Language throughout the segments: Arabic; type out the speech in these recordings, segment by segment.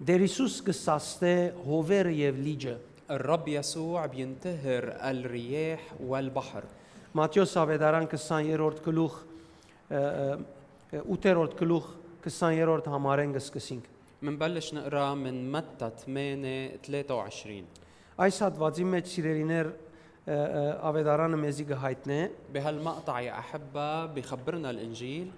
Դեր Հիսուս կսաստե հովերը եւ լիճը։ الرب يسوع بينتهر الرياح والبحر Մատթեոս ավետարան 20-րդ գլուխ 8-րդ գլուխ 20-րդ համարեն կսկսենք։ منبلش نقرا من متى 8 23 Այս հատվածի մեջ սիրելիներ ը, ը, ավետարանը մեզի կհայտնե, بهالمقطع يا أحبة بخبرنا الإنجيل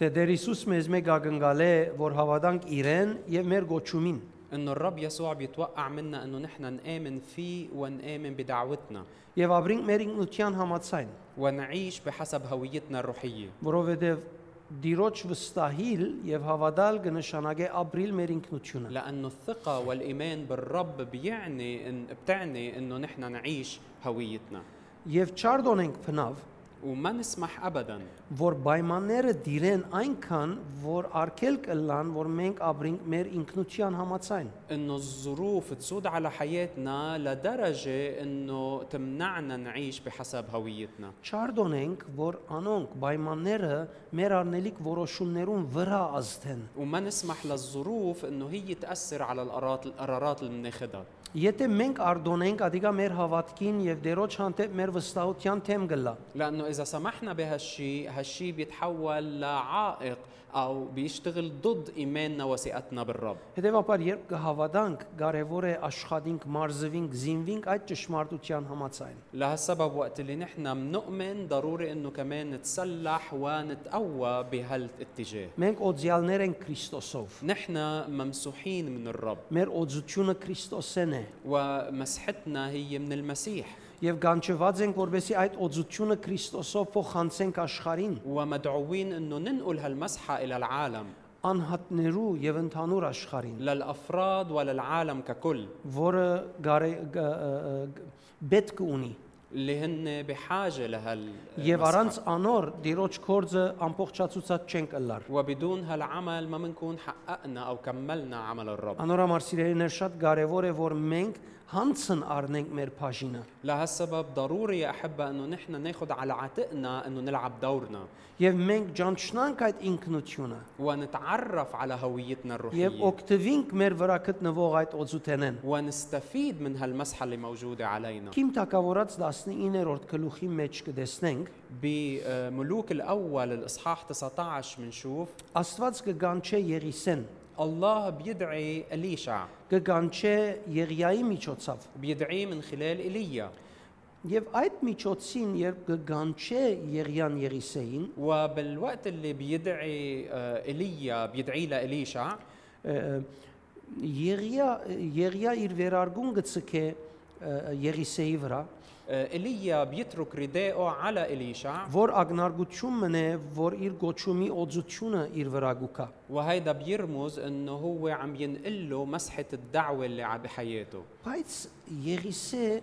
թե Դեր Հիսուս մեզ մեկ ակնկալ է, որ հավատանք իրեն եւ մեր գոչումին։ انه الرب يسوع بيتوقع منا انه نحن نآمن فيه ونآمن بدعوتنا Եվ ապրենք մեր ինքնության համացայն, ونعيش بحسب هويتنا الروحية որովհետեւ դիրոջ վստահիլ եւ հավատալ կնշանակե ապրիլ մեր ինքնությունը։ لأنه الثقة والإيمان بالرب بيعني إن بتعني إنه نحن نعيش هويتنا Եվ չարդոնենք փնավ, وما نسمح أبدا որ պայմանները դիրեն այնքան, որ արկել կլան, որ մենք ապրենք մեր ինքնության համացայն։ إنه الظروف تسود على حياتنا لدرجة إنه تمنعنا نعيش بحسب هويتنا Չարդոնենք, որ անոնք պայմանները մեր արնելիք որոշումներուն վրա ազդեն։ وما نسمح للظروف إنه هي تأثر على القرارات القرارات اللي بناخدها Եթե մենք արդոնենք, ադիգա մեր հավատքին եւ դերոջ հանդեպ մեր վստահության թեմ գլա։ لأنه إذا سمحنا بهالشيء هالشيء بيتحول لعائق أو بيشتغل ضد إيماننا وثقتنا بالرب Հետևաբար, երբ կհավատանք, կարևոր է աշխատենք, մարզվենք, զինվենք այդ ճշմարտության համացայն։ لهالسبب وقت اللي نحن بنؤمن ضروري انه كمان نتسلح ونتقوى بهالاتجاه Մենք օձյալներ ենք Քրիստոսով։ نحن ممسوحين من الرب Մեր օձությունը Քրիստոսեն է։ ومسحتنا هي من المسيح Եվ գանչված ենք, որովհետեւ այդ օձությունը Քրիստոսով փոխանցենք աշխարհին, ومدعوين انه ننقل هالمسحه الى العالم անհատներու եւ ընդհանուր աշխարհին, للافراد وللعالم ككل որը գարե- գ- ը- ը- պետք ունի։ اللي هن بحاجه لهال Եվ առանց անոր դիրոջ կորձը ամբողջացուցած չենք ըլլար։ وبدون هالعمل ما بنكون حققنا او كملنا عمل الرب Անորամար սիրելիներ շատ կարևոր է որ մենք هنصن أرنك مير باجينا لهالسبب ضروري يا أحبة أنه نحن ناخد على عاتقنا أنه نلعب دورنا يف منك جانشنان كايت إنكنوتيونا ونتعرف على هويتنا الروحية يف أكتفينك مير فراكتنا فوغايت أوزوتنن ونستفيد من هالمسحة اللي موجودة علينا كيم تاكاورات داسني إنر أرد كلوخي ميتش كدسننك بملوك الأول الإصحاح 19 منشوف أستفادس كغانشي يريسن الله بيدعي اليشع կգանչե Եղիայի միջոցով։ بيدعيه من خلال ايليا Եվ այդ միջոցին երբ կգանչե Եղիան Եղիսեին, وبالوقت اللي بيدعي آه، ايليا بيدعي لإليشع ը, Եղիա Եղիա իր վերարգուն գծկե Եղիսեի վրա, آه، ايليا بيترك رداءه على إليشع որ ագնարգություն մնե, որ իր գոչումի օծությունը իր վրա գուկա։ وهيدا بيرمز انه هو عم ينقل له مسحه الدعوه اللي ع- بحياته Բայց Եղիսե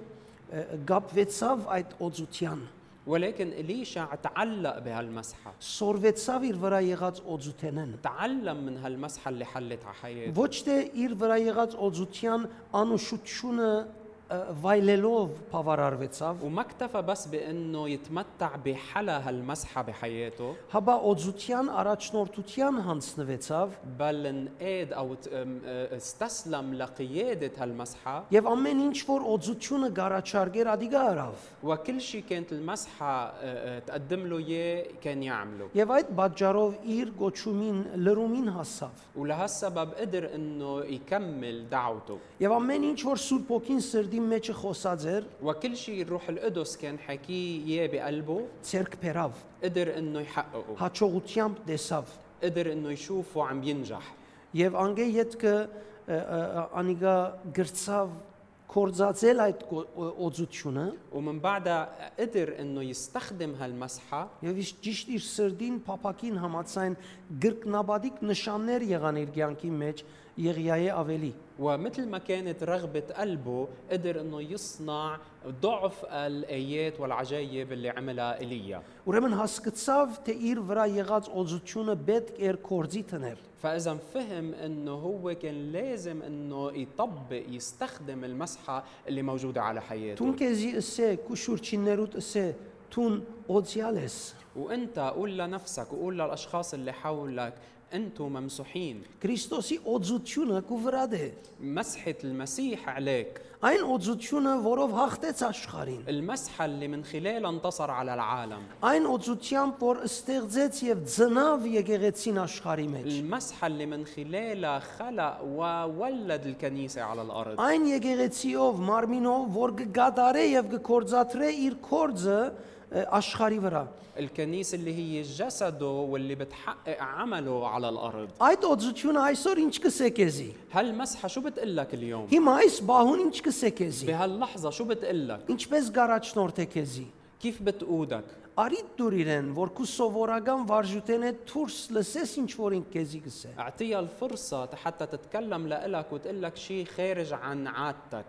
ը, գապվեցավ այդ օծության, ولكن إليشع تعلق بهالمسحه սորվեցավ իր վրա եղած օծութենեն։ تعلم من هالمسحه اللي حلت على حياته Ոչ թե իր վրա եղած օծության անուշությունը ը, վայելելով բավարարվեցավ, وما اكتفى بس بانه يتمتع بحلا هالمسحه بحياته հաբա օծության առաջնորդության հանձնվեցավ بل انقاد او ت- ام- اه استسلم لقياده هالمسحه եւ ամեն ինչ որ օծությունը գարաչարգեր ադիգա արավ։ وكل شيء كانت المسحه اه، اه، تقدم له اياه كان يعمله Եվ այդ պատճառով իր գոչումին լրումին հասավ։ ولهالسبب قدر انه يكمل دعوته Եվ ամեն ինչ որ Սուրբ ոգին սրդի մեջը խոսած էր, وكل شيء الروح القدس كان حكيه اياه بقلبه ցերկ բերավ, قدر انه يحققه հաջողությամբ տեսավ։ قدر انه يشوفه عم ينجح Եվ անգե յետքը անիգա գրծավ կորձածել այդ գո- օ- օծությունը ومن بعدها قدر انه يستخدم هالمسحه եւ իշ ճիշտ իր սրդին փապակին համացայն գրկնաբադիկ նշաններ եղան իր կյանքի մեջ Եղիայի ավելի ومثل ما كانت رغبة قلبه قدر انه يصنع ضعف الايات والعجائب اللي عملها ايليا Ուրեմն հասկացավ թե իր վրա եղած օծությունը պետք էր կորձի տներ فاذا فهم انه هو كان لازم انه يطبق يستخدم المسحة اللي موجودة على حياته Տուն քեզի ասե քուշուրչիներուտ ասե տուն օծյալ ես وانت قول لنفسك وقول للاشخاص اللي حولك انتم ممسوحين Քրիստոսի օծությունը կու վրա դե։ مسحه المسيح عليك Այն օծությունը, որով հաղթեց աշխարհին։ المسحه اللي من خلالها انتصر على العالم Այն օծությամբ, որ ստեղծեց եւ ծնավ եկեղեցին աշխարհի մեջ։ المسحه اللي من خلالها خلق وولد الكنيسه على الارض Այն եկեղեցիով, մարմինով, որ կգադարե եւ կկործատրե իր կորձը ը, աշխարհի վրա։ الكنيسه اللي هي جسده واللي بتحقق عمله على الارض Այդ օծությունը այսօր ինչ կսե քեզի։ هالمسحه شو بتقول لك اليوم Հիմա այս բահուն ինչ կսե քեզի։ بهاللحظه شو بتقول لك Ինչպես գարաչնորդ է քեզի։ كيف بتقودك Արի դուր իրեն, որ քու սովորական վարժութեն է դուրս լսես ինչ որ ինք քեզի կսե։ اعطيها الفرصه حتى تتكلم لإلك وتقول لك شيء خارج عن عادتك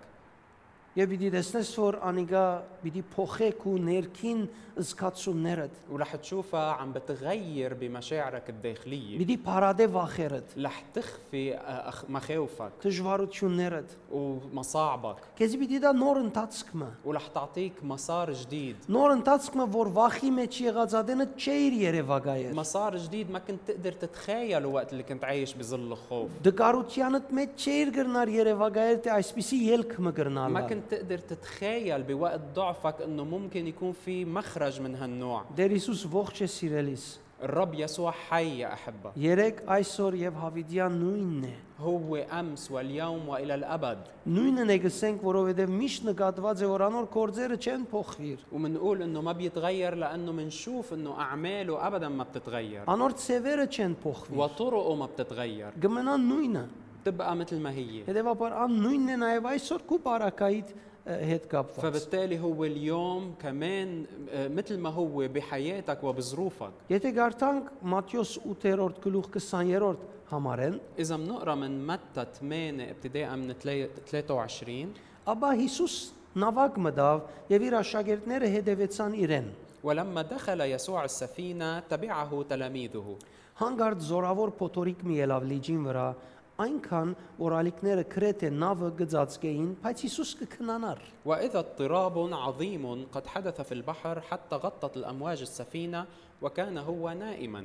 Եվ պիտի տեսնես, որ անիգա պիտի փոխեք ու ներքին զգացումներդ։ ورح تشوفها عم بتغير بمشاعرك الداخليه Պիտի փարադե վախերդ, رح تخفي آه، أخ- مخاوفك դժվարություններդ։ ومصاعبك Քեզի պիտի դա նոր ընթացքը։ ورح تعطيك مسار جديد Նոր ընթացքը, որ վախի մեջ եղած ադենը չէիր երևակայել։ مسار جديد ما كنت تقدر تتخيله وقت اللي كنت عايش بظل الخوف Դկարությանդ մեջ չէիր գրնար երևակայել, թե այսպիսի ելք մը ما գրնալ։ كنت تقدر تتخيل بوقت ضعفك انه ممكن يكون في مخرج من هالنوع Դեր Հիսուս ողջ է սիրելիս։ الرب يسوع حي يا احبه Երեք այսօր եւ հավիդյան նույնն է։ هو امس واليوم والى الابد Նույնն է գսենք, որովհետեւ միշտ նկատված է որ անոր կորձերը չեն փոխվիր։ ومنقول انه ما بيتغير لانه منشوف انه اعماله ابدا ما بتتغير Անոր ծևերը չեն փոխվի։ وطرقه ما بتتغير Գմնան նույնը։ تبقى مثل ما هي Հետևաբար ան նույնն է նաև այսօր քու բարակայիդ ը, հետ կապված։ فبالتالي هو اليوم كمان آه، مثل ما هو بحياتك وبظروفك Եթե գարտանք Մատթեոս 8-րդ գլուխ 20-րդ համարեն, اذا بنقرا من متى 8 ابتداء من 23 ապա Հիսուս նավակ մտավ եւ իր աշակերտները հետևեցան իրեն։ ولما دخل يسوع السفينه تبعه تلاميذه Հանգարտ զորավոր փոթորիկ մի ելավ լիջին վրա, այնքան որ ալիքները քրեթե նավը գծածկեին, բայց Հիսուս կքնանար։ واذا اضطراب عظيم قد حدث في البحر حتى غطت الامواج السفينه وكان هو نائما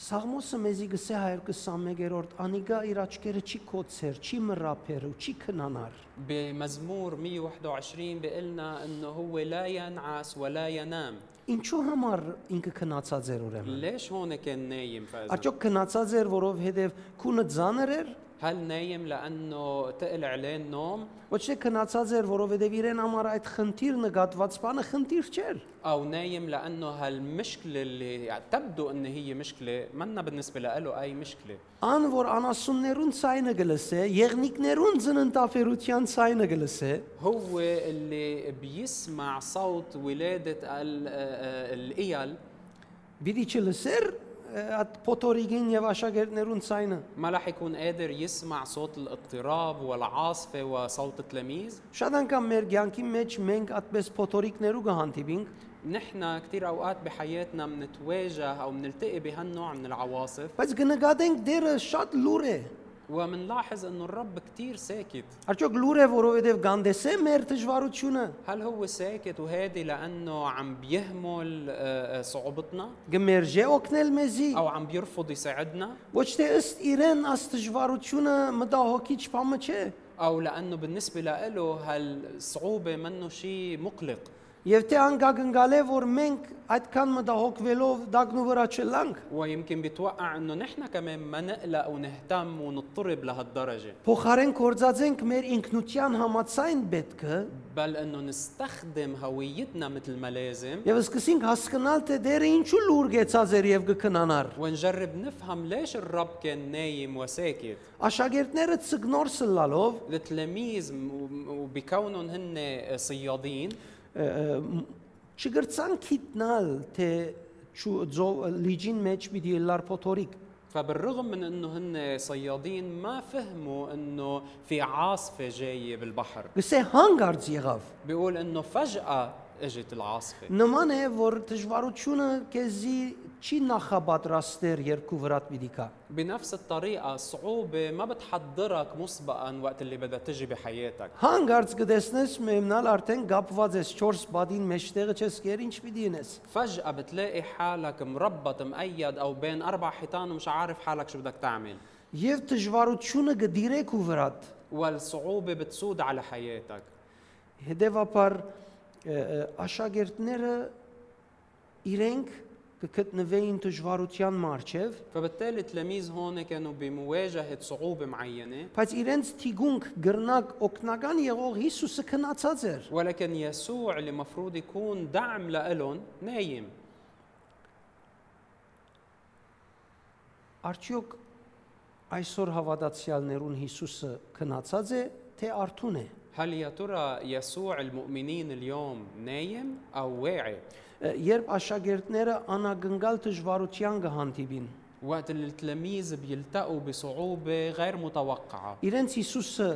Սաղմոսը մեզի գսե 121-րդ անիգա իր աչքերը չի կոծեր, չի մռապեր ու չի քնանար։ بمزمور 121 بيقلنا انه هو لا ينعس ولا ينام Ինչու համար ինքը քնացած էր ուրեմն։ ليش هون كان نايم فاذا Արդյոք քնացած էր, որովհետև քունը ծանր էր, هل نايم لأنه تقل عليه النوم؟ وتش كناتزر որովհետև իրեն համար այդ խնդիր նկատված բանը խնդիր չէր أو نايم لأنه هالمشكله اللي تبدو ان هي مشكله ما بالنسبة له اي مشكله ان որ անասուններուն ցայնը գլսե եղնիկներուն ծննդաֆերության ցայնը գլսե هو اللي بيسمع صوت ولاده الايال بيدي تشلسر այդ փոթորիկին եւ աշակերտներուն ցայնը։ ما راح يكون قادر يسمع صوت الاضطراب والعاصفه وصوت التلاميذ Շատ անգամ մեր ցանկի մեջ մենք այդպես փոթորիկներու կհանդիպինք, نحن كثير اوقات بحياتنا بنتواجه او بنلتقي بهالنوع من العواصف բայց կնկատենք դերը շատ լուր է։ ومنلاحظ انه الرب كثير ساكت Արդյոք լուր է, որովհետև գանդես է մեր դժվարությունը, هل هو ساكت وهادي لانه عم بيهمل آه، آه، صعوبتنا գմերժե օգնել մեզի, او عم بيرفض يساعدنا ոչ թե ըստ իրեն աս դժվարությունը մտահոգիչ բամը չէ։ او لانه بالنسبه له هالصعوبه منه شيء مقلق Եվ թե անգագնգալ է, որ մենք այդքան մտահոգվելով դագնու վրա չլանք, ويمكن بيتوقع انه نحن كمان ما نقلق ونهتم ونضطرب لهالدرجه փոխարեն կորցածենք մեր ինքնության համացայն պետքը بل انه نستخدم هويتنا مثل ما لازم եւ սկսենք հասկանալ, թե դերը ինչու լուր գեցած էր եւ կքնանար։ ونجرب نفهم ليش الرب كان نايم وساكت Աշակերտները ցգնոր սլալով التلاميذ م- وبكونهم هن صيادين չգրցան քիտնալ, թե չու ձո- լիջին մեջ պիտի լար փոթորիկ։ فبالرغم من انه هن صيادين ما فهموا انه في عاصفه جايه بالبحر Գսե հանգարց եղավ։ بيقول انه فجاه اجت العاصفه Նման է, որ դժվարությունը քեզի չի նախապատրաստեր երկու վրատ պիտի կա։ بنفس الطريقه الصعوبه ما بتحضرك مسبقا وقت اللي بدها تجي بحياتك Հանգարց կտեսնես մեմնալ արդեն գապված ես 4 բադին մեջտեղը չես կեր ինչ պիտի ինես։ فجاه بتلاقي حالك مربط مقيد او بين اربع حيطان ومش عارف حالك شو بدك تعمل Եվ դժվարությունը գդիրեք ու վրատ։ والصعوبه بتسود على حياتك Հետևաբար ը, ը, աշակերտները իրենք կգտնվեին դժվարության մարչև, فبالتالي التلاميذ هون كانوا بمواجهه صعوبه معينه բայց իրենց թիգունք գրնակ օգնական եղող Հիսուսը քնացած էր։ ولكن يسوع اللي مفروض يكون دعم لهم نايم Արդյոք այսօր հավատացյալներուն Հիսուսը քնացած է, թե արթուն է։ هل يا ترى يسوع المؤمنين اليوم نايم او واعي Ը, Երբ աշակերտները անագնգալ դժվարության կհանդիպին, وقت اللي التلاميذ بيلتقوا بصعوبه غير متوقعه իրենց Հիսուսը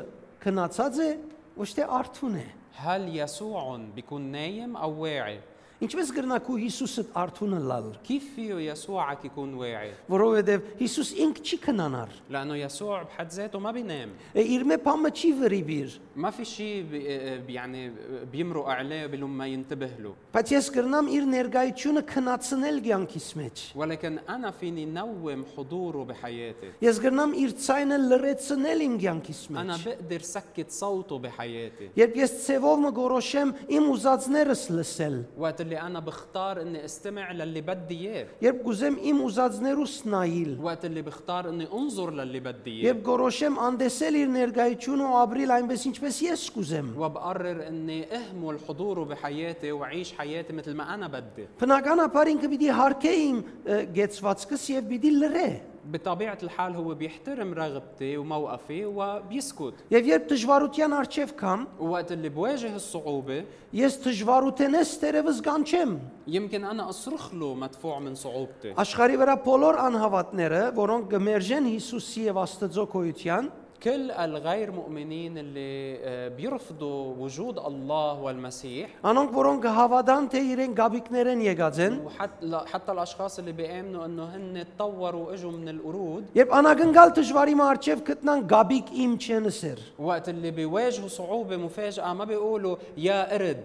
քնացած է, ոչ թե արթուն է։ هل يسوع بيكون نايم او واعي Ինչպես կրնակ ու Հիսուսը արթունը լալ, كيف فيه يسوعك يكون واعي որովհետև Հիսուս ինք չի քնանար։ لانه يسوع بحد ذاته ما بينام Է, Իր մե փամը չի վրիբիր, ما في شيء بي بي- يعني بيمرق عليه بلوم ما ينتبه له բայց ես կրնամ իր ներկայությունը քնացնել ցանկիս մեջ։ ولكن انا فيني نوم حضوره بحياتي Ես կրնամ իր ցայնը լրացնել իմ ցանկիս انا մեջ։ بقدر سكت صوته بحياتي Երբ ես ցևով մը գորոշեմ իմ ուզածներս լսել, وقت اللي انا بختار اني استمع للي بدي اياه երբ գուզեմ իմ ուզածներուս նայիլ, وقت اللي بختار اني انظر للي بدي اياه երբ գորոշեմ անդեսել իր ներկայությունը ու ապրիլ այնպես ինչպես ես կուզեմ։ وبقرر اني اهمل حضوره بحياتي واعيش حياتي مثل ما انا بدي Բնականաբար ինքը պիտի հարկե իմ ը, գեցվածքս եւ պիտի լրե։ بطبيعة الحال هو بيحترم رغبتي وموقفي وبيسكت Եվ երբ դժվարության արչև կամ, ووقت اللي بواجه الصعوبة ես դժվարութենես տերևս գանչեմ։ يمكن أنا أصرخ له مدفوع من صعوبتي Աշխարի վրա բոլոր անհավատները, որոնք գմերժեն Հիսուսի եւ Աստծո կոյության, كل الغير مؤمنين اللي آه، بيرفضوا وجود الله والمسيح անոնք որոնք հավատան թե իրեն գաբիկներեն եկած են, وحتى حتى الاشخاص اللي بيامنوا انه هن تطوروا واجوا من القرود երբ անագնգալ դժվարի մարչև գտնան գաբիկ իմ չենսեր, وقت اللي بيواجهوا صعوبه مفاجاه ما بيقولوا يا قرد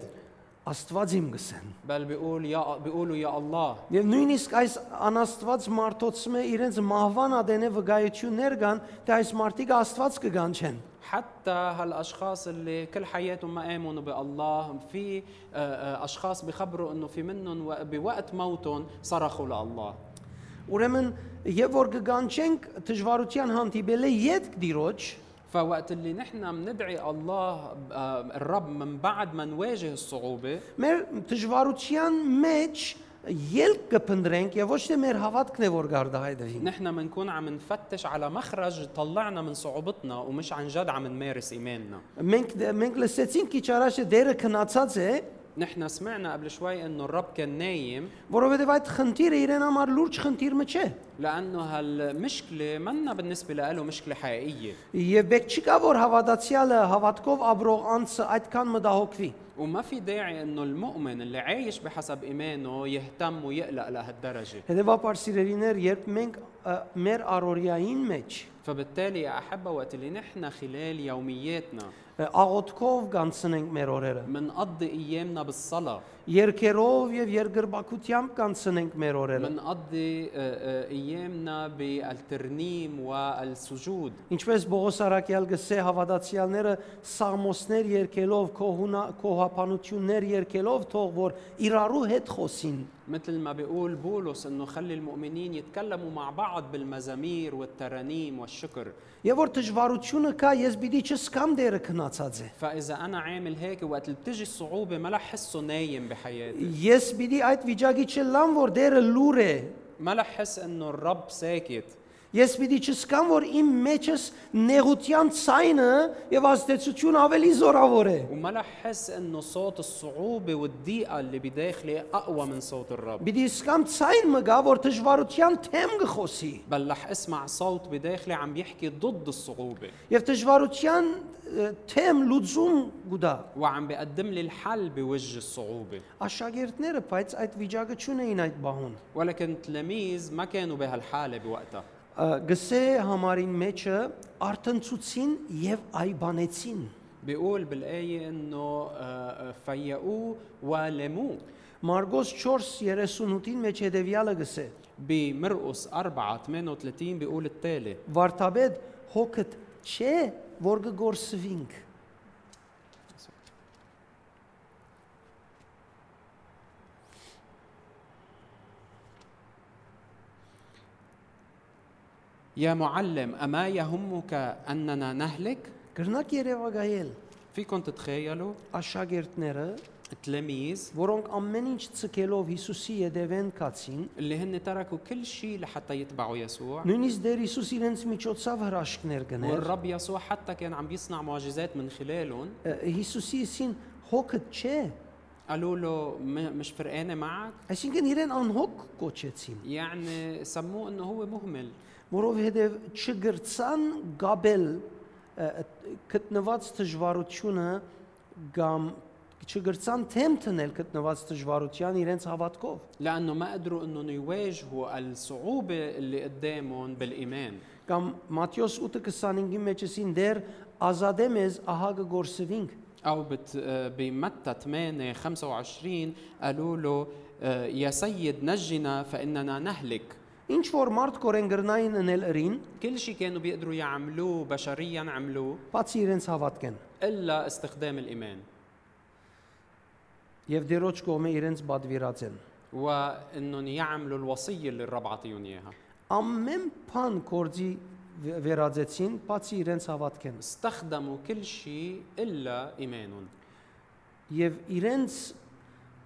Աստված իմ գսեն։ بل بيقول يا بيقولوا يا الله Եվ նույնիսկ այս անաստված մարդոցը իրենց մահվան ադենե վկայություններ կան, թե այս մարդիկ Աստված կգանչեն։ حتى هالاشخاص اللي كل حياتهم ما امنوا بالله في آه، آه، اشخاص بيخبروا انه في منهم و- بوقت موتهم صرخوا لله Ուրեմն եւ որ կգանչենք դժվարության հանդիպել է յետ դիրոջ, فوقت اللي نحن بندعي الله آه، الرب من بعد ما نواجه الصعوبه մեր դժվարության մեջ ելք կփնտրենք եւ ոչ թե մեր հավատքն է որ գարդահայտվի։ نحن بنكون عم نفتش على مخرج طلعنا من صعوبتنا ومش عن جد عم نمارس ايماننا Մենք մենք լսեցինք քիչ առաջ է դերը քնացած է, نحن سمعنا قبل شوي انه الرب كان نايم որովհետեւ այդ խնդիրը իրեն համար լուրջ խնդիր մը չէ։ لانه هالمشكله منا بالنسبه له مشكله حقيقيه Եվ բեք չի կա որ հավատացյալը հավատքով ապրող անձը այդքան մտահոգվի։ وما في داعي انه المؤمن اللي عايش بحسب ايمانه يهتم ويقلق لهالدرجه Հետևաբար սիրելիներ, երբ մենք ը, մեր առօրյային մեջ فبالتالي يا احبه وقت اللي نحن خلال يومياتنا ը, աղոթքով կանցնենք մեր օրերը, منقضي ايامنا بالصلاه երկերով եւ երկրբակությամբ կանցնենք մեր օրերը։ Մնադի իեմնա բի ալտերնիմ ու ալսուջուդ։ Ինչպես Բողոս Արաքյալ գսե հավատացյալները սամոսներ երկելով, կոհապանություններ երկելով, թող որ իրարու հետ խոսին։ مثل ما بيقول بولس انه خلي المؤمنين يتكلموا مع بعض بالمزامير والترانيم والشكر Եվ որ դժվարությունը կա, ես պիտի չսկամ դերը քնացած է։ فاذا انا عامل هيك وقت اللي بتجي الصعوبه ما رح احسه نايم بحياتي Ես պիտի այդ վիճակի չլամ, որ դերը լուր է։ ما رح احس انه الرب ساكت Ես պիտի չսկամ, որ իմ մեջս նեղության ցայնը եւ ազդեցությունը ավելի զորավոր է։ وما رح احس انه صوت الصعوبه والضيقه اللي بداخلي اقوى من صوت الرب Պիտի սկամ ցայն մգա, որ դժվարության թեմ գխոսի։ بل رح اسمع صوت بداخلي عم بيحكي ضد الصعوبه Եվ դժվարության ը, թեմ լուծում գուտա։ وعم بيقدم لي الحل بوجه الصعوبه Աշակերտները բայց այդ վիճակը չունեին այդ բահուն։ ولكن التلاميذ ما كانوا بهالحاله بوقتها Ը, Գսե համարին մեջը արտնցուցին եւ այբանեցին։ بيقول بالآية إنه آه، آه، فيقوه ولموه Մարգոս 4:38-ին մեջ հետեւյալը գսե. بمرقس 4 38 بيقول التالي Վարդապետ հոգդ չէ, որ կգորսվինք։ يا معلم أما يهمك أننا نهلك؟ Գրնակ Երևակայել فيكم تتخيلوا աշակերտները, التلاميذ որոնք ամեն ինչ ցկելով Հիսուսի յետևեն կացին, اللي هن تركوا كل شيء لحتى يتبعوا يسوع նույնիսկ դեր Հիսուս իրենց միջոցով հրաշքներ գներ։ والرب يسوع حتى كان عم بيصنع معجزات من خلالهم Ը, Հիսուսի իսին հոգդ չէ, قالوا له "م- مش فرقانة معك այսինքն իրեն անհոգ կոչեցին, يعني سموه انه هو مهمل որովհետև չգրցան գաբել ը, գտնված դժվարությունը կամ չգրցան թեմ տնել գտնված դժվարության իրենց հավատքով։ لانه ما قدروا انهم يواجهوا الصعوبة اللي قدامهم بالايمان Կամ Մատթեոս 8:25-ի մեջին դեր ազատե մեզ ահա կգորսվինք։ او بت آه، بمتى 8 25 قالوا له آه، يا سيد نجنا فاننا نهلك Ինչ որ մարդ կորեն գրնային ընել ըրին, كل شيء كانوا بيقدروا يعملوه بشريا عملوه բացի իրենց հավատքեն الا استخدام الايمان եւ դերոջ կողմը իրենց բադվիրած են։ وانهم يعملوا الوصيه اللي الرب عطيهم اياها Ամեն բան կորձի վե- վերածեցին, բացի իրենց հավատքեն։ استخدموا كل شيء الا ايمانهم Եվ իրենց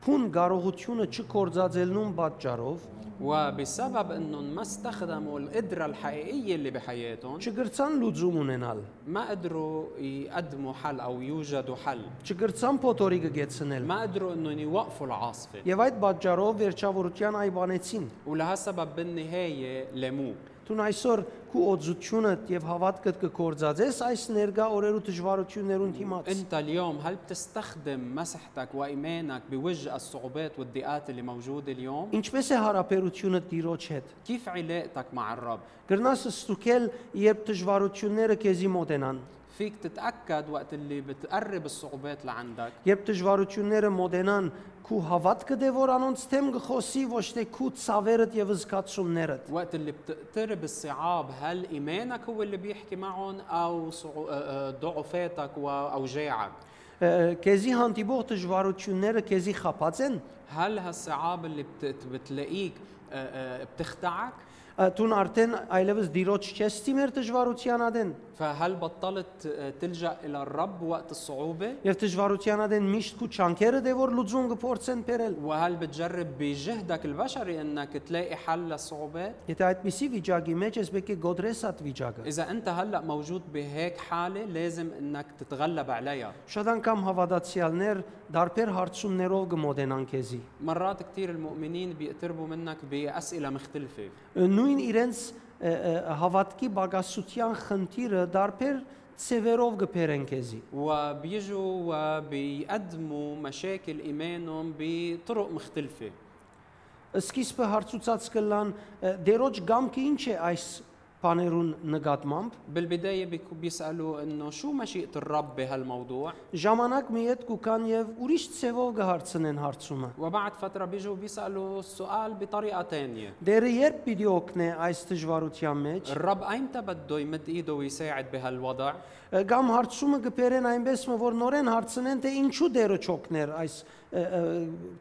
փուն կարողությունը չկործածելնուն պատճառով وبسبب انهم ما استخدموا القدره الحقيقيه اللي بحياتهم չգրցան լուծում ունենալ, ما قدروا يقدموا حل او يوجدوا حل չգրցան փոթորի գեցնել։ ما قدروا انهم يوقفوا العاصفه Եվ այդ պատճառով վերջավորության այբանեցին։ ولهالسبب بالنهايه لموه Դու այսօր քու օծությունը եւ հավատքդ կկործածես այս ներգա օրերու դժվարություններուն դիմաց։ انت اليوم هل بتستخدم مسحتك وايمانك بوجه الصعوبات والضيقات اللي موجوده اليوم Ինչպես է հարաբերությունը Տիրոջ հետ։ كيف علاقتك مع الرب Գրնաս ստուկել, երբ դժվարությունները քեզի մոտենան։ فيك تتاكد وقت اللي بتقرب الصعوبات لعندك Երբ դժվարությունները մոտենան, քու հավատքը դե որ անոնց թեմ գխոսի ոչ թե քու ցավերդ եւ զգացումներդ։ وقت اللي بتقترب الصعاب هل ايمانك هو اللي بيحكي معهم او صعو- آه، آه، ضعفاتك واوجاعك Ը, Քեզի հանդիպող դժվարությունները քեզի խափած են։ هل هالصعاب اللي بت- بتلاقيك آه، آه، بتخدعك Ը, Դու արդեն այլևս դիրոջ չես դիմեր դժվարության ադեն։ فهل بطلت آه، تلجا الى الرب وقت الصعوبه Եվ դժվարության ադեն միշտ քու չանքերը դե որ լուծում կփորձեն բերել։ وهل بتجرب بجهدك البشري انك تلاقي حل للصعوبات Եթե այդպիսի վիճակի մեջ ես պետք է գոդրես այդ վիճակը։ اذا انت هلا موجود بهيك حاله لازم انك تتغلب عليها Շատ անգամ հավատացյալներ դարբեր հարցումներով կմոտենան քեզի։ مرات كثير المؤمنين بيقتربوا منك باسئله مختلفه Նույն իրենց ը, ը, հավատքի բագասության խնդիրը դարբեր ծևերով կբերեն քեզի։ وبيجوا وبيقدموا مشاكل ايمانهم بطرق مختلفه Սկիզբը հարցուցած կլան դերոջ գամքը ինչ է այս բաներուն նկատմամբ بالبدايه بيكو- بيسالوا انه شو مشيئه الرب بهالموضوع ժամանակ մի հետ կուքան եւ ուրիշ ծևով կհարցնեն հարցումը وبعد فتره بيجوا بيسالوا السؤال بطريقه تانية դերը երբ պիտի օգնե այս դժվարության մեջ الرب ايمتى بده يمد ايده ويساعد بهالوضع կամ հարցումը կբերեն այնպես որ նորեն հարցնեն թե ինչու դերը չօգներ այս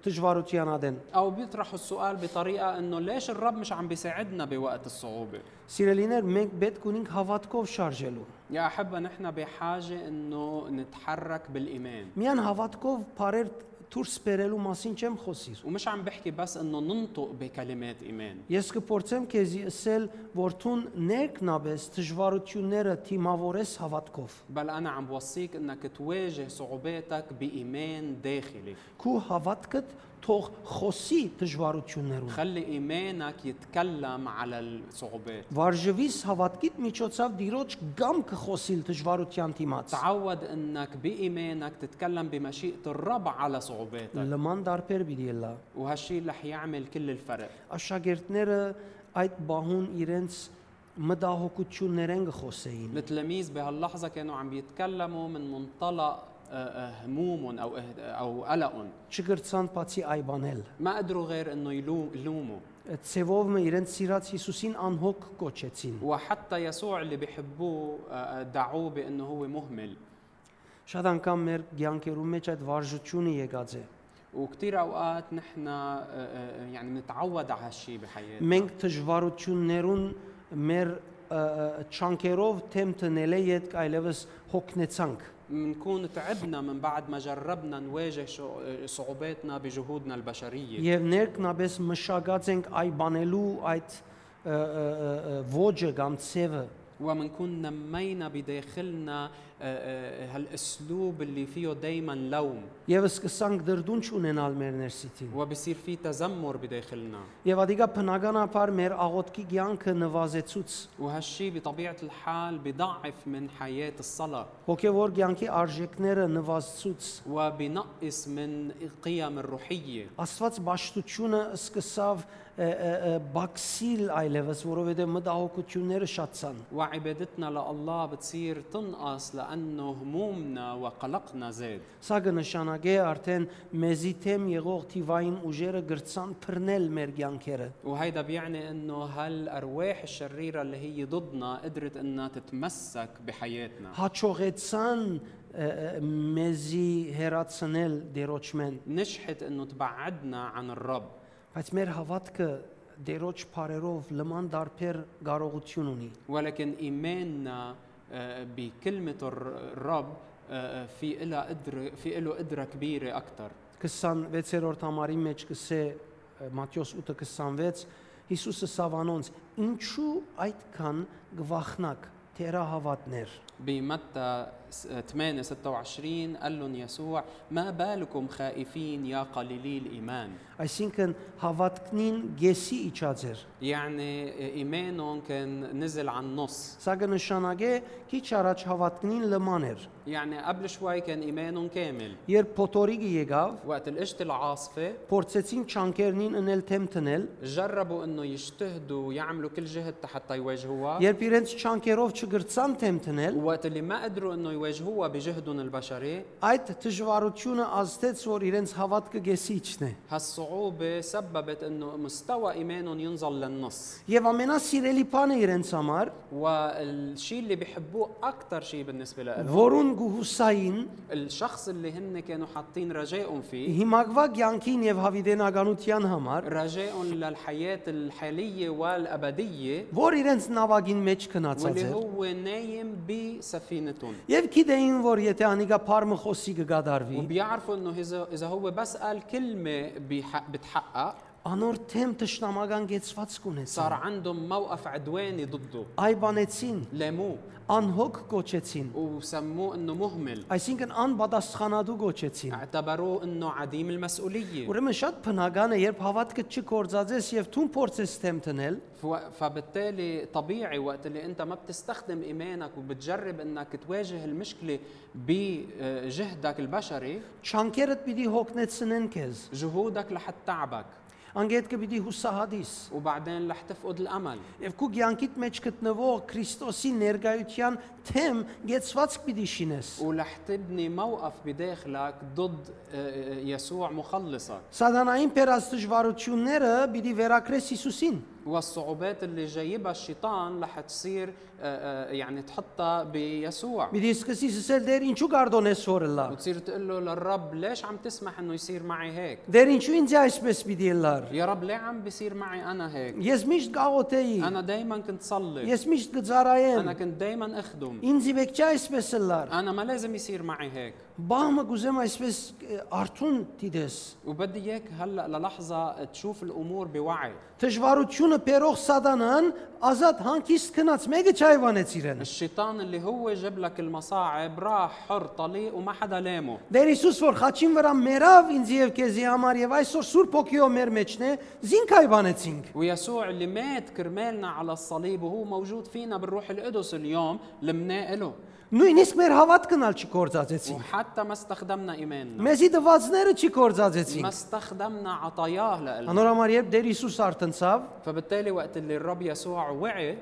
դժուարութեան ատեն أو بيطرحوا السؤال بطريقة إنه ليش الرب مش عم بيساعدنا بوقت الصعوبة؟ Սիրելիներ մենք պէտք ունինք հաւատքով շարժելու يا أحبة نحن بحاجة إنه نتحرك بالإيمان. Միայն հաւատքով բառեր դուրս բերելու մասին չեմ խոսիր։ ومش عم بحكي بس انه ننطق بكلمات ايمان Ես կփորձեմ քեզի ասել, որ ցուն ներքնաբես դժվարությունները թիմավորես հավատքով։ بل انا عم بوصيك انك تواجه صعوباتك بايمان داخلي Քու հավատքդ թող խոսի դժվարություններում։ خلي ايمانك يتكلم على الصعوبات Վարժվիս հավատքիդ միջոցով դիրոջ գամ կխոսիլ դժվարության դիմաց։ تعود انك بايمانك تتكلم بمشيئه الرب على صعوباتك Լման դարբեր պիտի լա։ وهالشيء رح يعمل كل الفرق Աշակերտները այդ բահուն իրենց մտահոգություններ են գխոսեին։ التلاميذ بهاللحظه كانوا عم بيتكلموا من منطلق آه، آه، همومهم او إه- او قلقهم Չգրցան բացի այբանել։ ما قدروا غير انه يلو- يلوموا Ցևով մը իրենց սիրած Հիսուսին անհոգ կոչեցին։ وحتى يسوع اللي بيحبوه آه، آه، دعوه بانه هو مهمل Շատ անգամ մեր ցանկերում մեջ այդ վարժությունը եկած է։ وكثير اوقات نحن آه، آه، يعني بنتعود على هالشيء بحياتنا Մենք դժվարություններուն մեր չանկերով թեմ տնել է իդ այլևս հոգնեցանք։ بنكون تعبنا من بعد ما جربنا نواجه شو- آه، صعوباتنا بجهودنا البشريه Եվ ներքնաբես մշակած ենք այբանելու այդ ը, ը, ը, ոճը կամ ցևը ومنكون نمينا بداخلنا آه، آه، هالاسلوب اللي فيه دائما لوم եւ սկսանք դրդունչ ունենալ մեր ներսիտին։ وبصير في تذمر بداخلنا Եվ ադիգա բնականաբար մեր աղոթքի կյանքը նվազեցուց وهالشيء بطبيعه الحال بضعف من حياه الصلاه հոգեվոր կյանքի արժեքները նվազեցուց وبنقص من القيم الروحيه Աստված ճաշտությունը սկսավ ը, ը, ը, բաքսիլ այլևս, որովհետև մտահոգությունները շատցան։ وعبادتنا لله بتصير تنقص لانه همومنا وقلقنا زاد Սա կնշանակե արդեն մեզի թեմ եղող թիվային ուժերը գրցան բռնել մեր կյանքերը։ وهيدا بيعني انه هالارواح الشريره اللي هي ضدنا قدرت انها تتمسك بحياتنا Հաջողեցան ը, ը, մեզի հերացնել դերոճմեն, نجحت انه تبعدنا عن الرب բայց մեր հավատքը դերոճ բարերով լման դարբեր կարողություն ունի։ ولكن ايماننا آه، بكلمه الر- الرب آه، في إلها قدرة في له قدرة كبيرة أكثر 26-րդ համարի մեջ կսե ը, Մատթեոս 8:26 Հիսուսը սավանոնց ինչու այդքան գվախնակ թերահավատներ بمتى س- 8 26 قال لهم يسوع ما بالكم خائفين يا قليلي الإيمان այսինքն հավատքնին գեսի իջածեր يعني إيمانهم كان نزل عن نص սա կնշանակե քիչ առաջ հավատքնին լման էր يعني قبل شوي كان إيمانهم كامل երբ փոթորիկը եկավ وقت القشط العاصفة փորձեցին չանկերնին ընել թեմ տնել جربوا انه يجتهدوا ويعملوا كل جهد حتى يواجهوها երբ իրենց չանկերով չգրցան թեմ տնել وقت اللي ما قدروا انه يواجهوها بجهدهم البشري այդ դժվարությունը ազդեց որ իրենց հավատքը գեսի իջնե هالصعوبة سببت انه مستوى ايمانهم ينزل للنص եւ ամենասիրելի բանը իրենց համար والشيء اللي بيحبوه اكثر شيء بالنسبة لهم որուն գուհուսային الشخص اللي هن كانوا حاطين رجائهم فيه հիմակվա կյանքին եւ հավիտենականության համար رجائهم للحياة الحالية والأبدية որ իրենց նավագին մեջ քնացած واللي էր هو نايم بسفينتهم եւ գիտեին որ եթե անիկա փարմը խոսի կգադարվի وبيعرفوا انه اذا اذا هو بس قال كلمه بيحق بتحقق անոր թեմ տշնամական գեցված صار կունեցան عندهم موقف عدواني ضده այբանեցին لاموه անհոգ կոչեցին وسموه انه مهمل այսինքն անպատասխանատու կոչեցին اعتبروه انه عديم المسؤوليه ուրեմն շատ բնական է երբ հավատքը չկործածես եւ դու փորձես թեմ տնել فو- فبالتالي طبيعي وقت اللي انت ما بتستخدم ايمانك وبتجرب انك تواجه المشكله بجهدك البشري չանկերդ պիտի հոգնեցնեն քեզ جهودك رح تعبك անգետքը պիտի հուսահատիս وبعدين رح تفقد الامل եւ քու կյանքիդ մեջ գտնվող Քրիստոսի ներկայության թեմ գեցված պիտի շինես ورح تبني موقف بداخلك ضد آه، يسوع مخلصك Սատանային պերած դժվարությունները պիտի վերակրես Հիսուսին։ والصعوبات اللي جايبها الشيطان رح تصير آه، آه، يعني تحطها بيسوع. بديسك سيس سيل ديرين شو غاردون اسور الله وتصير تقول له للرب ليش عم تسمح إنه يصير معي هيك؟ ديرين شو انت عايش بس بدي الله يا رب ليه عم بيصير معي أنا هيك؟ يس مش قاوتي أنا دايما كنت صلي. يس مش قزارايم أنا كنت دايما أخدم. انت بك جايس بس الله أنا ما لازم يصير معي هيك. Բահմը գուզեմ այսպես արթուն դիդես։ وبدي اياك هلا للحظه تشوف الامور بوعي Դժվարությունը բերող սատանան ազատ հանկիստ քնած մեկը չայվանեց իրեն։ الشيطان اللي هو جاب لك المصاعب راح حر طليق وما حدا لامه Դեր Հիսուս որ խաչին վրա մերավ ինձ եւ քեզի համար եւ այսօր Սուրբ ոգիով մեր մեջն է, զինք այվանեցինք։ ويسوع اللي مات كرمالنا على الصليب وهو موجود فينا بالروح القدس اليوم لمناه له Նույնիսկ մեր հավատքնալ չկործածեցինք։ وحتى ما استخدمنا ايماننا Մեզի դվածները չկործածեցինք։ ما استخدمنا عطاياه لنا Անորամար երբ Դեր Հիսուս արտնցավ, فبالتالي وقت اللي الرب يسوع وعي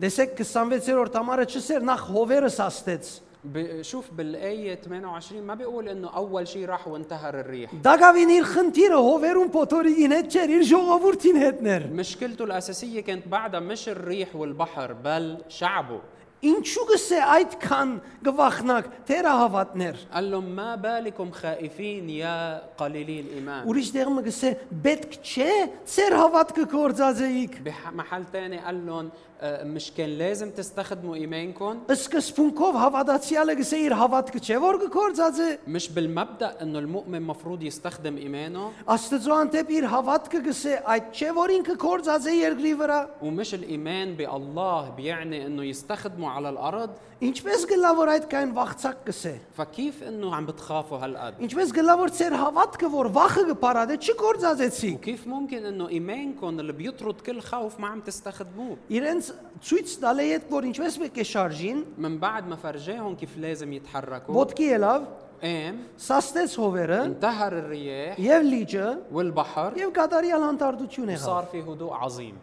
դեսեք 26-րդ համարը չսեր նախ հովերս աստեց։ ب- شوف بالآية 28 ما بيقول انه اول شيء راح وانتهر الريح Դագավին իր խնդիրը հովերուն փոթորիկին հետ չէր, իր ժողովրդին հետներ։ مشكلته الأساسية كانت بعدها مش الريح والبحر بل شعبه Ինչու գսե այդքան գվախնակ թերահավատներ։ Ալլոմ մա բալիկում խաիֆին յա qalilil iman։ Ուրիշ դեղ մը գսե պետք չէ ծեր հավատքը կործածեիք։ Բմահալ տանի ալլոն مش كان لازم تستخدموا إيمانكم Սկզբունքով հավատացյալը գսե իր հավատքը չէ որ կկործածե։ مش بالمبدأ انه المؤمن مفروض يستخدم إيمانه Աստծո անտեպ իր հավատքը գսե այդ չէ որ ինքը կործածե երկրի վրա։ ومش الإيمان بالله بيعني انه يستخدمه على الأرض Ինչպես գլա որ այդ կային վախցակ գսե։ فكيف انه عم بتخافوا هالقد Ինչպես գլա որ ծեր հավատքը որ վախը կպարադե չկործածեցի։ وكيف ممكن انه ايمانكم اللي بيطرد كل خوف ما عم تستخدموه Իրենց ցույց տալե այդ որ ինչպես պետք է շարժին, من بعد ما فرجاهم كيف لازم يتحركوا ոտքի ելավ, قام սաստեց հովերը انتهر الرياح եւ լիճը والبحر եւ կատարյալ հանդարտություն եղավ։ وصار في هدوء عظيم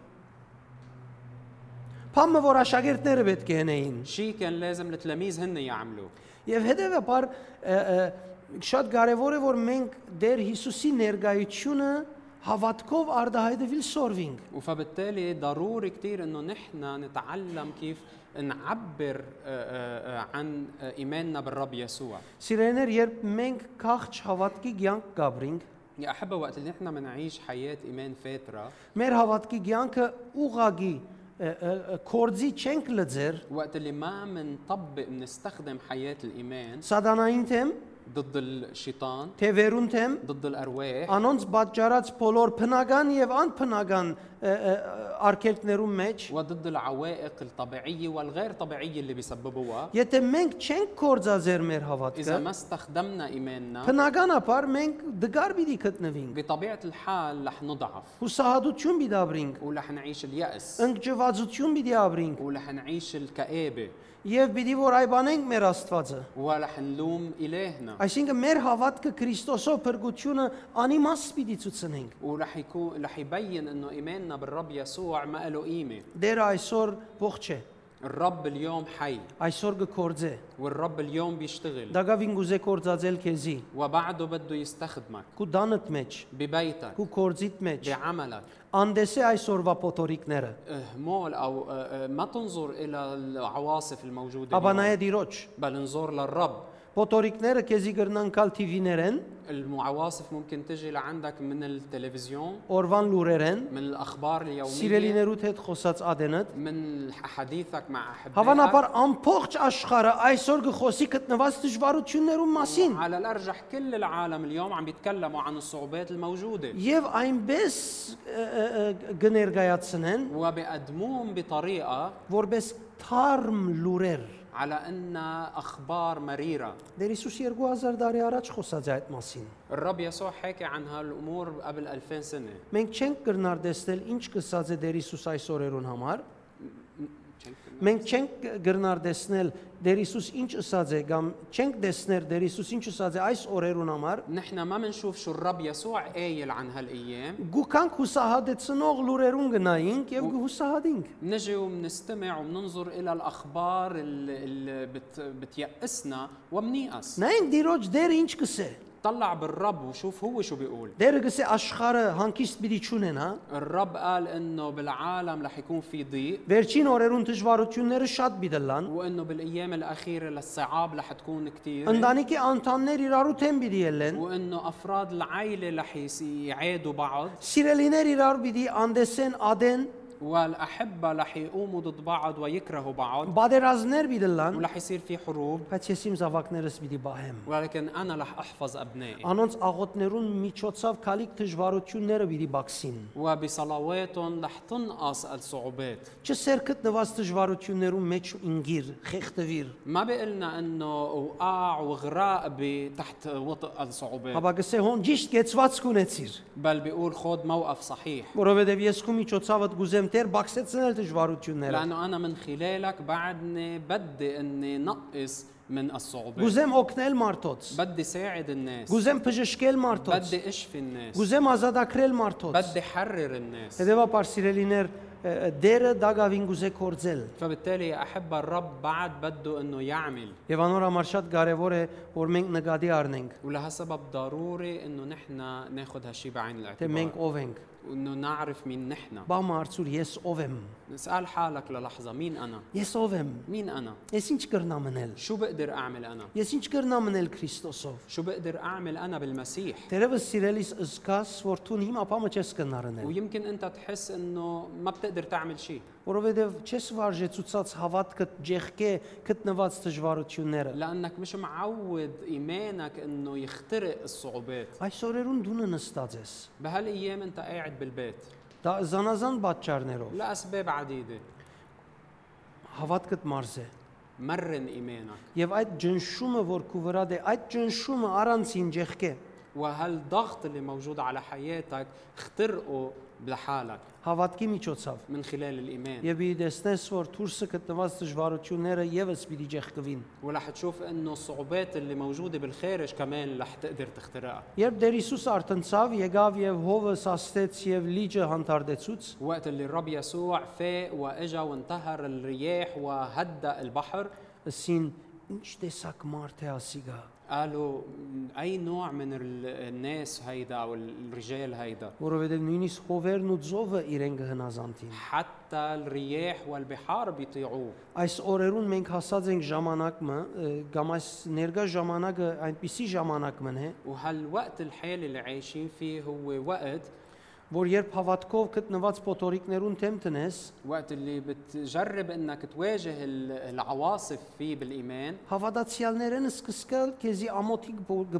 Փամը որ աշակերտները պետք է հնեին։ شيء كان لازم التلاميذ هن يعملوا Եվ հետեւաբար ը, ը, շատ կարեւոր է որ մենք դեր Հիսուսի ներկայությունը հավատքով արդահայտվել սորվինք։ وفبالتالي ضروري كثير انه نحن نتعلم كيف نعبر آه، آه، آه، عن آه، ايماننا بالرب يسوع Սիրեներ, երբ մենք քաղճ հավատքի կյանք գաբրինք, يا احبه وقت اللي نحن بنعيش حياه ايمان فاتره մեր հավատքի կյանքը ուղագի ը, ը, ը, կորձի չենք լծեր وقت اللي ما منطبق منستخدم حياه الايمان սատանային թեմ, ضد الشيطان թե վերուն թեմ, ضد الارواح անոնց պատճառած բոլոր բնական եւ անբնական ը, ը, արգելքներում մեջ, وضد العوائق الطبيعيه والغير طبيعيه اللي بيسببوها եթե մենք չենք կորձազեր մեր اذا հավատքը, ما استخدمنا ايماننا բնականաբար մենք դգար պիտի գտնվենք։ بطبيعه الحال رح نضعف Հուսահատություն պիտի ապրենք, ورح نعيش اليأس ընկճվածություն պիտի ապրենք ورح نعيش الكآبة եւ պիտի որ այբանենք մեր Աստվածը։ ورح نلوم إلهنا Այսինքն մեր հավատքը Քրիստոսով փրկությունը անիմաստ պիտի ցուցնենք։ ورح يكون رح يبين انه ايماننا بالرب يسوع ما له قيمه Դեր այսօր ողջ է, الرب اليوم حي այսօր կկործե։ والرب اليوم بيشتغل Դագավին գուզե կործածել քեզի, وبعده بده يستخدمك քու դանդ մեջ, ببيتك քու կործիտ մեջ։ بعملك Անդես է այսօրվա փոթորիկները։ اهمال او آه، آه، ما تنظر الى العواصف الموجوده Աբա اليوم، նայե դիրոջ։ بل انظر للرب بوتوريكنير كيزي غرنان كال تي في نيرن المعواصف ممكن تجي لعندك من التلفزيون اورفان لوريرن من الاخبار اليوميه سيريلينيروت هيت خوسات ادنت من حديثك مع احبائك هافانا بار ام بوغج امبوغج اشخاره ايسور خصي كتنفاس تجباروتشنيرون ماسين على الارجح كل العالم اليوم عم بيتكلموا عن الصعوبات الموجوده يف ايم بس غنيرغاياتسنن وبقدموهم بطريقه وربس تارم لورير على انها اخبار مريره Դեր Հիսուս 2000 տարի առաջ խոսած է այդ մասին։ الرب يسوع حكى عن هالامور قبل 2000 سنه Մենք չենք կրնար տեսնել ինչ կսած է Դեր Հիսուս այս օրերուն համար։ Մենք չենք կրնար տեսնել Դեր Հիսուս ինչ ըսած է կամ չենք տեսնել Դեր Հիսուս ինչ ըսած է այս օրերուն համար։ نحن ما بنشوف شو الرب يسوع قايل عن هالايام Գուքանք հուսահատեցնող լուրերուն գնայինք եւ կհուսահատինք։ نجي وبنستمع وبننظر الى الاخبار اللي, اللي بت بتيأسنا وبنيأس Նայենք դիրոջ դեր ինչ կսե։ طلع بالرب وشوف هو شو بيقول Դերը գսե աշխարը հանկիստ պիտի չունենա, الرب قال انه بالعالم رح يكون في ضيق վերջին օրերուն դժվարությունները շատ պիտի وانه بالايام الاخيره للصعاب رح تكون كثير Ընտանիքի անդամներ իրարու թեմ պիտի ելեն, وانه افراد العائله رح يس- يعادوا بعض սիրելիներ իրար պիտի անդեսեն ադեն, والأحبة رح يقوموا ضد بعض ويكرهوا بعض. بعد رازنر بيدلان. ورح يصير في حروب. بتشيم زواك نرس بدي باهم. ولكن أنا رح أحفظ أبنائي. أنونس أغوت نرون ميتشوت صاف كاليك تجوارو تيو نر بدي باكسين. وبصلواتهم رح تنقص الصعوبات. تشسر كت نواس تجوارو تيو نرون ميتشو إنجير خيختفير. ما بقلنا إنه وقع وغراء بتحت وطأ الصعوبات. هبا قصي هون جيش كيتسوات سكونتير. بل بيقول خود موقف صحيح. وربي دبيسكم ميتشوت صافت جوزم տեր բացեցնել դժվարությունները։ لانه انا من خلالك بعدني بدي اني نقص من الصعوبات Գուզեմ օգնել մարդոց։ بدي ساعد الناس Գուզեմ բժշկել մարդոց։ بدي اشفي الناس Գուզեմ ազատագրել մարդոց։ بدي حرر الناس Հետևաբար սիրելիներ ը, դերը դագավին գուզե կործել։ فبالتالي يا احبه الرب بعد بده انه يعمل Եվ անոր համար շատ կարևոր է, որ մենք նկատի առնենք, ولهالسبب ضروري انه نحن ناخذ هالشيء بعين թե մենք الاعتبار ով ենք։ وانه نعرف مين نحن. باما ارسول يس أوفم. نسأل حالك للحظة مين أنا؟ يس أوفم. مين أنا؟ يسينش كرنا منل شو بقدر أعمل أنا؟ يسينش كرنا منل كريستوسوف. شو بقدر أعمل أنا بالمسيح؟ تربس سيراليس اسكاس ورتون هيما باما تشسكنارنال ويمكن أنت تحس إنه ما بتقدر تعمل شيء. որովհետև չես վարժեցուցած հավատքդ ջեղկե գտնված դժվարությունները։ لانك مش معود ايمانك انه يخترق الصعوبات Այսօրերուն դու նստած ես։ بهالايام انت قاعد بالبيت Դա զանազան պատճառներով لاسباب عديده հավատքդ մարզ է։ مرن ايمانك Եվ այդ ջնշումը, որ քու վրա դե, այդ ջնշումը առանցին ջեղկե։ وهالضغط اللي موجود على حياتك اخترقه لحالك Հավատքի միջոցով։ من خلال الايمان Եվ ի դեսնես, որ դուրսը գտնված դժվարությունները եւս պիտի ջեղկվին։ ورح تشوف انه الصعوبات اللي موجوده بالخارج كمان رح تقدر تخترقها Երբ Տեր Հիսուս արտնցավ, եկավ եւ հովը սաստեց եւ լիճը հանդարտեցուց, وقت اللي الرب يسوع فاق واجا وانتهر الرياح وهدأ البحر ասին ինչ տեսակ մարդ է ասիգա։ قالوا أي نوع من الناس هيدا أو الرجال هيدا؟ որ նույնիսկ հովերն ու ալիքը կհնազանդին حتى الرياح والبحار بيطيعوا ايس اوريرون منك هاساز انك ما غاماس نيرغا جاماناك اين بيسي من هي وهالوقت الحالي اللي عايشين فيه هو وقت որ երբ հավատքով գտնված փոթորիկներուն թեմ տնես, وقت اللي بتجرب انك تواجه ال- العواصف فيه بالايمان հավատացյալներն սկսկալ քեզի ամոթի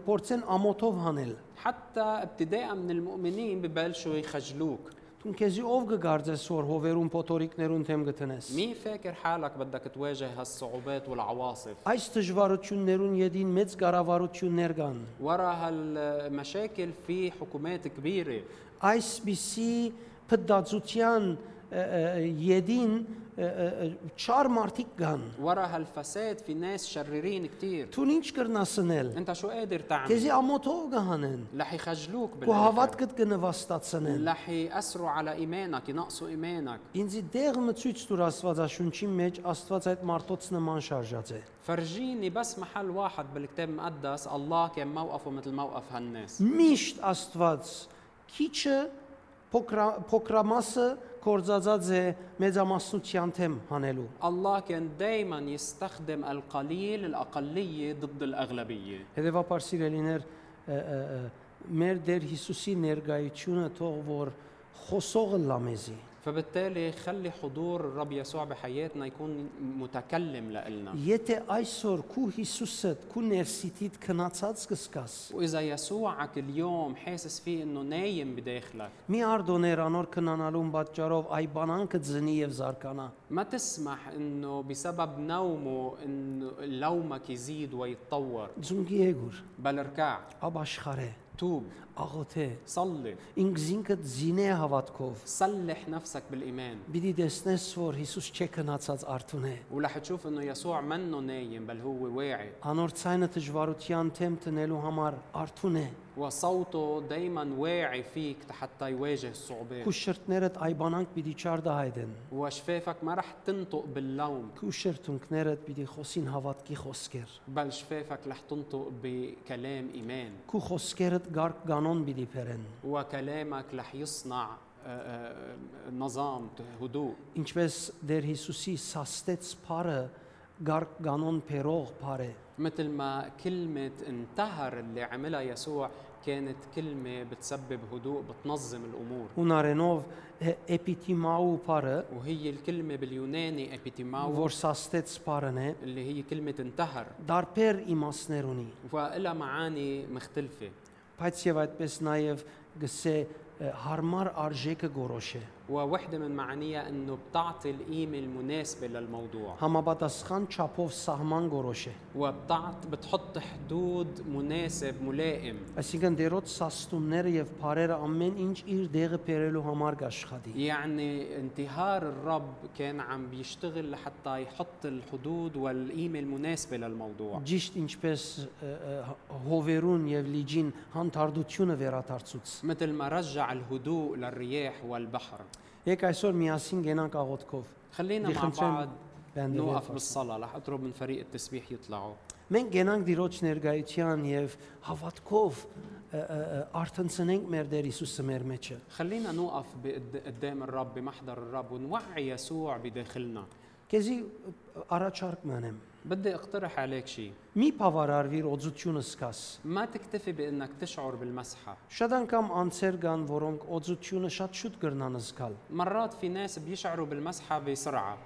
գործեն ամոթով հանել։ حتى ابتداء من المؤمنين ببلشوا يخجلوك Դու քեզի ով կգարձես որ հովերուն փոթորիկներուն թեմ գտնես։ مين فاكر حالك بدك تواجه هالصعوبات والعواصف Այս դժվարություններուն յետին մեծ կառավարություններ կան։ ورا هالمشاكل في حكومات كبيره Այսպիսի փդացության յետին չար մարդիկ կան։ ورا هالفساد في ناس شريرين كتير Դու ինչ կրնասնել։ انت شو قادر تعمل Քեզի ամոթով կհանեն։ رح يخجلوك Քո بالآخر հավատքդ կնվաստացնեն։ رح يأثروا على إيمانك ينقصوا إيمانك Ինձ դեղ մցույց տուր Աստվածաշունչի մեջ Աստված այդ մարդոց նման շարժած է։ فرجيني بس محل واحد بالكتاب المقدس الله كان موقفه مثل موقف هالناس Միշտ Աստված քիչը փոքրա- փոքրամասը կորցածած է մեծամասնության թեմ հանելու։ الله كان دايما يستخدم القليل الأقلية ضد الأغلبية Հետևաբար սիրելիներ ը, ը, ը, մեր Տեր Հիսուսի ներկայությունը թող որ խոսողը լամեզի։ فبالتالي خلي حضور الرب يسوع بحياتنا يكون متكلم لإلنا Եթե այսօր քու Հիսուսը քու ներսիտիդ քնացած կսկաս, وإذا يسوعك اليوم حاسس فيه إنه نايم بداخلك մի արդոներ անոր քնանալուն պատճառով այ բանանքը ձնի եւ զարկանա։ ما تسمح إنه بسبب نومه إنه لومك يزيد ويتطور Ձունգի եգուր, بل اركع աբաշխարե, توب աղոթե صلي ինքզինքդ զինե հավատքով سلح نفسك بالايمان Բիդի տեսնես, որ Հիսուս չէ քնացած արթուն է։ ورح تشوف انه يسوع منه نايم بل هو واعي Անոր ցայնը դժվարության թեմ տնելու համար արթուն է։ وصوته دائما واعي فيك حتى يواجه الصعوبات Քու շրտներդ այբանանք պիտի չարդահայտեն։ وشفافك ما رح تنطق باللوم Քու շրթունքներդ պիտի խոսին հավատքի խոսքեր։ بل شفافك رح تنطق بكلام ايمان Քու խոսքերդ գարկ գանոն պիտի փերեն։ وكلامك رح يصنع آه، آه، نظام هدوء Ինչպես դեր Հիսուսի սաստեց փարը գարկ գանոն փերող փար է։ مثل ما كلمة انتهر اللي عملها يسوع كانت كلمة بتسبب هدوء بتنظم الأمور Հունարենով էպիթիմաու փարը, وهي الكلمة باليوناني ابيتيماو որ սաստեց փարն է, اللي هي كلمة انتهر դարբեր իմաստներ ունի։ ولها معاني مختلفة Բայց եւ այդպես նաեւ գսե ը, հարմար արժեքը գորոշ է։ ووحدة من معانيها انه بتعطي القيمة المناسبة للموضوع Համապատասխան չափով սահման գորոշ է։ وبتعط بتحط حدود مناسب ملائم Այսինքն դերոց սաստումները եւ բարերը ամեն ինչ իր դեղը բերելու համար կաշխատի։ يعني انتهار الرب كان عم بيشتغل لحتى يحط الحدود والقيمة المناسبة للموضوع Ճիշտ ինչպես ը, ը, հովերուն եւ լիջին հանդարտությունը վերադարձուց։ مثل ما رجع الهدوء للرياح والبحر Եկ այսօր միասին գենանք աղոթքով։ خلينا بدي مع خمسين بعض բանդի نوقف վերցած։ بالصلاة رح اطلب من فريق التسبيح يطلعوا Մենք գենանք Տիրոջ ներգայության եւ հավատքով ը, ը, ը, արթնցնենք մեր Տեր Հիսուսը մեր մեջը։ خلينا نوقف بقد- قدام الرب بمحضر الرب ونوعي يسوع بداخلنا Քեզի առաջարկ մանեմ։ بدي اقترح عليك شيء Մի բավարարվիր օծությունը սկաս։ ما تكتفي بانك تشعر بالمسحه Շատ անգամ անցեր կան, որոնք օծությունը շատ շուտ կրնան զգալ, مرات في ناس بيشعروا بالمسحه بسرعه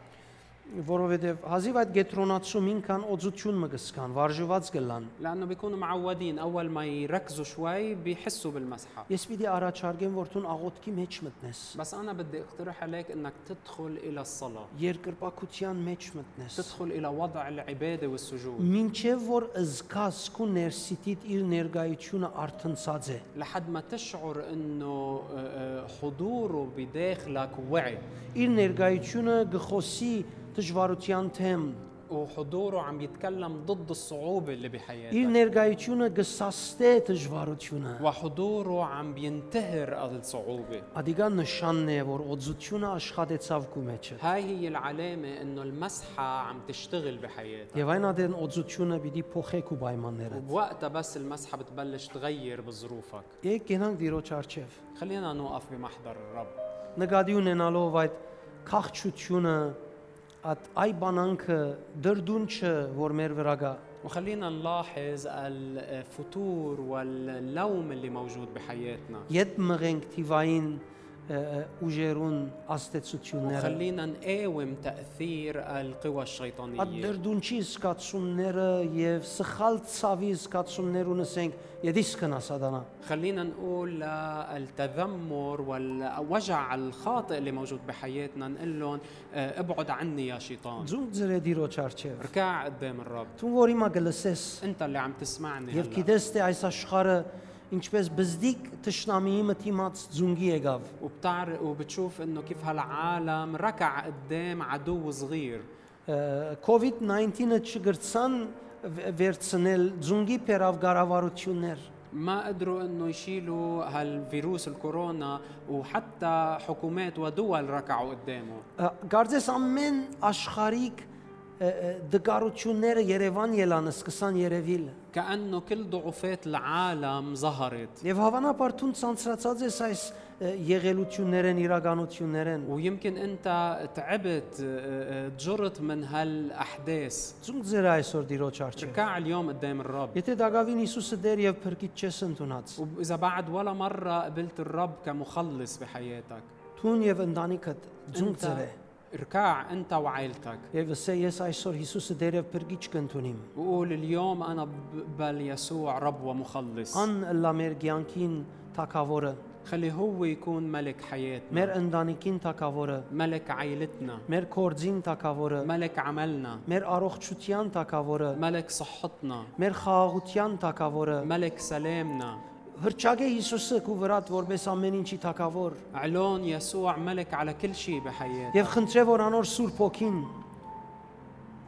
որովհետև հազիվ այդ գետրոնացում ինքան օծություն մը կսկան, վարժված կլան։ لانه بيكونوا معودين اول ما يركزوا شوي بيحسوا بالمسحه Ես պիտի առաջարկեմ, որ դու աղոթքի մեջ մտնես, بس انا بدي اقترح عليك انك تدخل الى الصلاه երկրպակության մեջ մտնես։ تدخل الى وضع العباده والسجود Մինչև որ զգաս քու ներսիտիդ իր ներգայությունը արթնցած է։ لحد ما تشعر انه آه، آه، حضوره بداخلك وعي Իր ներգայությունը գխոսի դժվարության թեմ։ وحضوره عم يتكلم ضد الصعوبه اللي Իր بحياتك ներգայությունը գսաստե դժվարությունը։ وحضوره عم بينتهر الصعوبه Ադիգան նշանն է, որ օծությունը աշխատեցավ քու մեջը։ هاي هي العلامه انه المسحه عم تشتغل بحياتك Եվ այն ադեն օծությունը պիտի փոխեք ու պայմանները։ وبوقتها بس المسحه بتبلش تغير بظروفك Եկ գնանք Տիրոջ արչև։ خلينا نوقف بمحضر الرب Նկատի ունենալով այդ քաղցությունը, այդ այ բանանքը դրդունչը, որ մեր վրա կա, وخلينا نلاحظ الفتور واللوم اللي موجود بحياتنا Ետ մղենք թիվային أه، أجيرون أستتسوتيونير خلينا نقاوم تأثير القوى الشيطانية. أدردونشي سكاتسومنيرا يف سخالت سافي سكاتسومنيرو نسينك يديسكنا صدنا خلينا نقول التذمر والوجع الخاطئ اللي موجود بحياتنا نقول لهم أه، ابعد عني يا شيطان. زوم تزريديرو تشارتشيف ركع قدام الرب. تنوري ما جلسس انت اللي عم تسمعني يف كيدستي عيسى شخارة. ինչպես բզդիկ տշնամիի մտիմաց ձունգի եկավ։ وبتعرف وبتشوف انه كيف هالعالم ركع قدام عدو صغير COVID-19-ը չգրցան վ- վերցնել ձունգի պերավ գարավարություններ։ ما قدروا انه يشيلوا هالفيروس الكورونا وحتى حكومات ودول ركعوا قدامه Ա, Գարձես ամեն աշխարհիկ ը, ը, դգարությունները Երևան ելան սկսան երևիլ։ كانه كل ضعفات العالم ظهرت Եվ հավանաբար դու ցանցրացած ես այս ը, եղելություններեն, իրականություններեն։ ويمكن انت تعبت آه، آه، تجرت من هالاحداث Ծունկ ձեր այսօր դիրոջ արչև։ اركع اليوم قدام الرب Եթե դակավին Հիսուսը դեր եւ փրկիչ չես ընդունած, واذا بعد ولا مره قبلت الرب كمخلص بحياتك դուն եւ ընտանիքդ ծունկ ձեր է։ اركع أنت وعائلتك. Jeg vil si jeg sår Jesus dere per gitskën tunim. اليوم أنا بقبل يسوع رب ومخلص. ان لا mer gyankin takavore. خلي هو يكون ملك حياتنا. مر اندانيكين تاكافورا ملك عائلتنا. مر كوردزين تاكافورا ملك عملنا. مر اروختشوتيان تاكافورا ملك صحتنا. مر خاغوتيان تاكافورا ملك سلامنا. հրճագե Հիսուսը քու վրատ որպես ամեն ինչի թակավոր علون يسوع ملك على كل شيء بحياتك եւ խնդրե որ անոր Սուրբ ոգին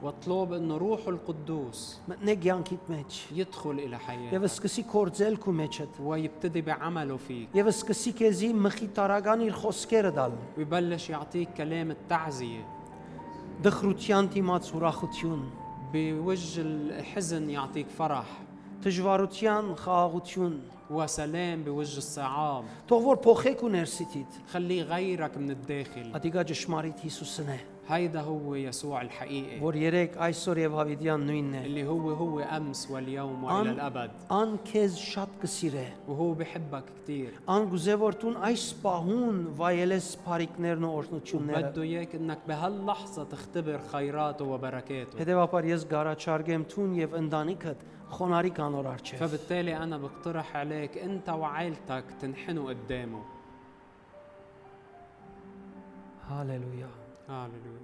واطلب انه روح القدوس մտնե ցանկիդ մեջ يدخل الى եւ حياتك սկսի կործել քու մեջդ ويبتدي بعمله فيك եւ սկսի քեզի մխի տարական իր խոսքերը դալ ويبلش يعطيك كلام التعزيه դխրության դիմաց ուրախություն بوجه الحزن يعطيك فرح դժվարության խաղաղություն وسلام بوجه الصعاب թող որ փոխեք ու ներսիտիդ خليه يغيرك من الداخل ադիգա ճշմարիտ Հիսուսն է هيدا هو يسوع الحقيقي որ երեք այսօր եւ հավիդյան նույնն է اللي هو هو امس واليوم أن- والى الابد ան քեզ շատ կսիրե وهو بحبك كثير ան գուզե որ տուն այս պահուն վայելես բարիկներն ու օրհնությունները بده اياك انك بهاللحظه تختبر خيراته وبركاته հետեւաբար ես գարաչարգեմ տուն եւ ընտանիքդ խոնարի կանոր արչեւ فبالتالي انا بقترح عليك انت وعائلتك تنحنوا قدامه հալելույա هاللويا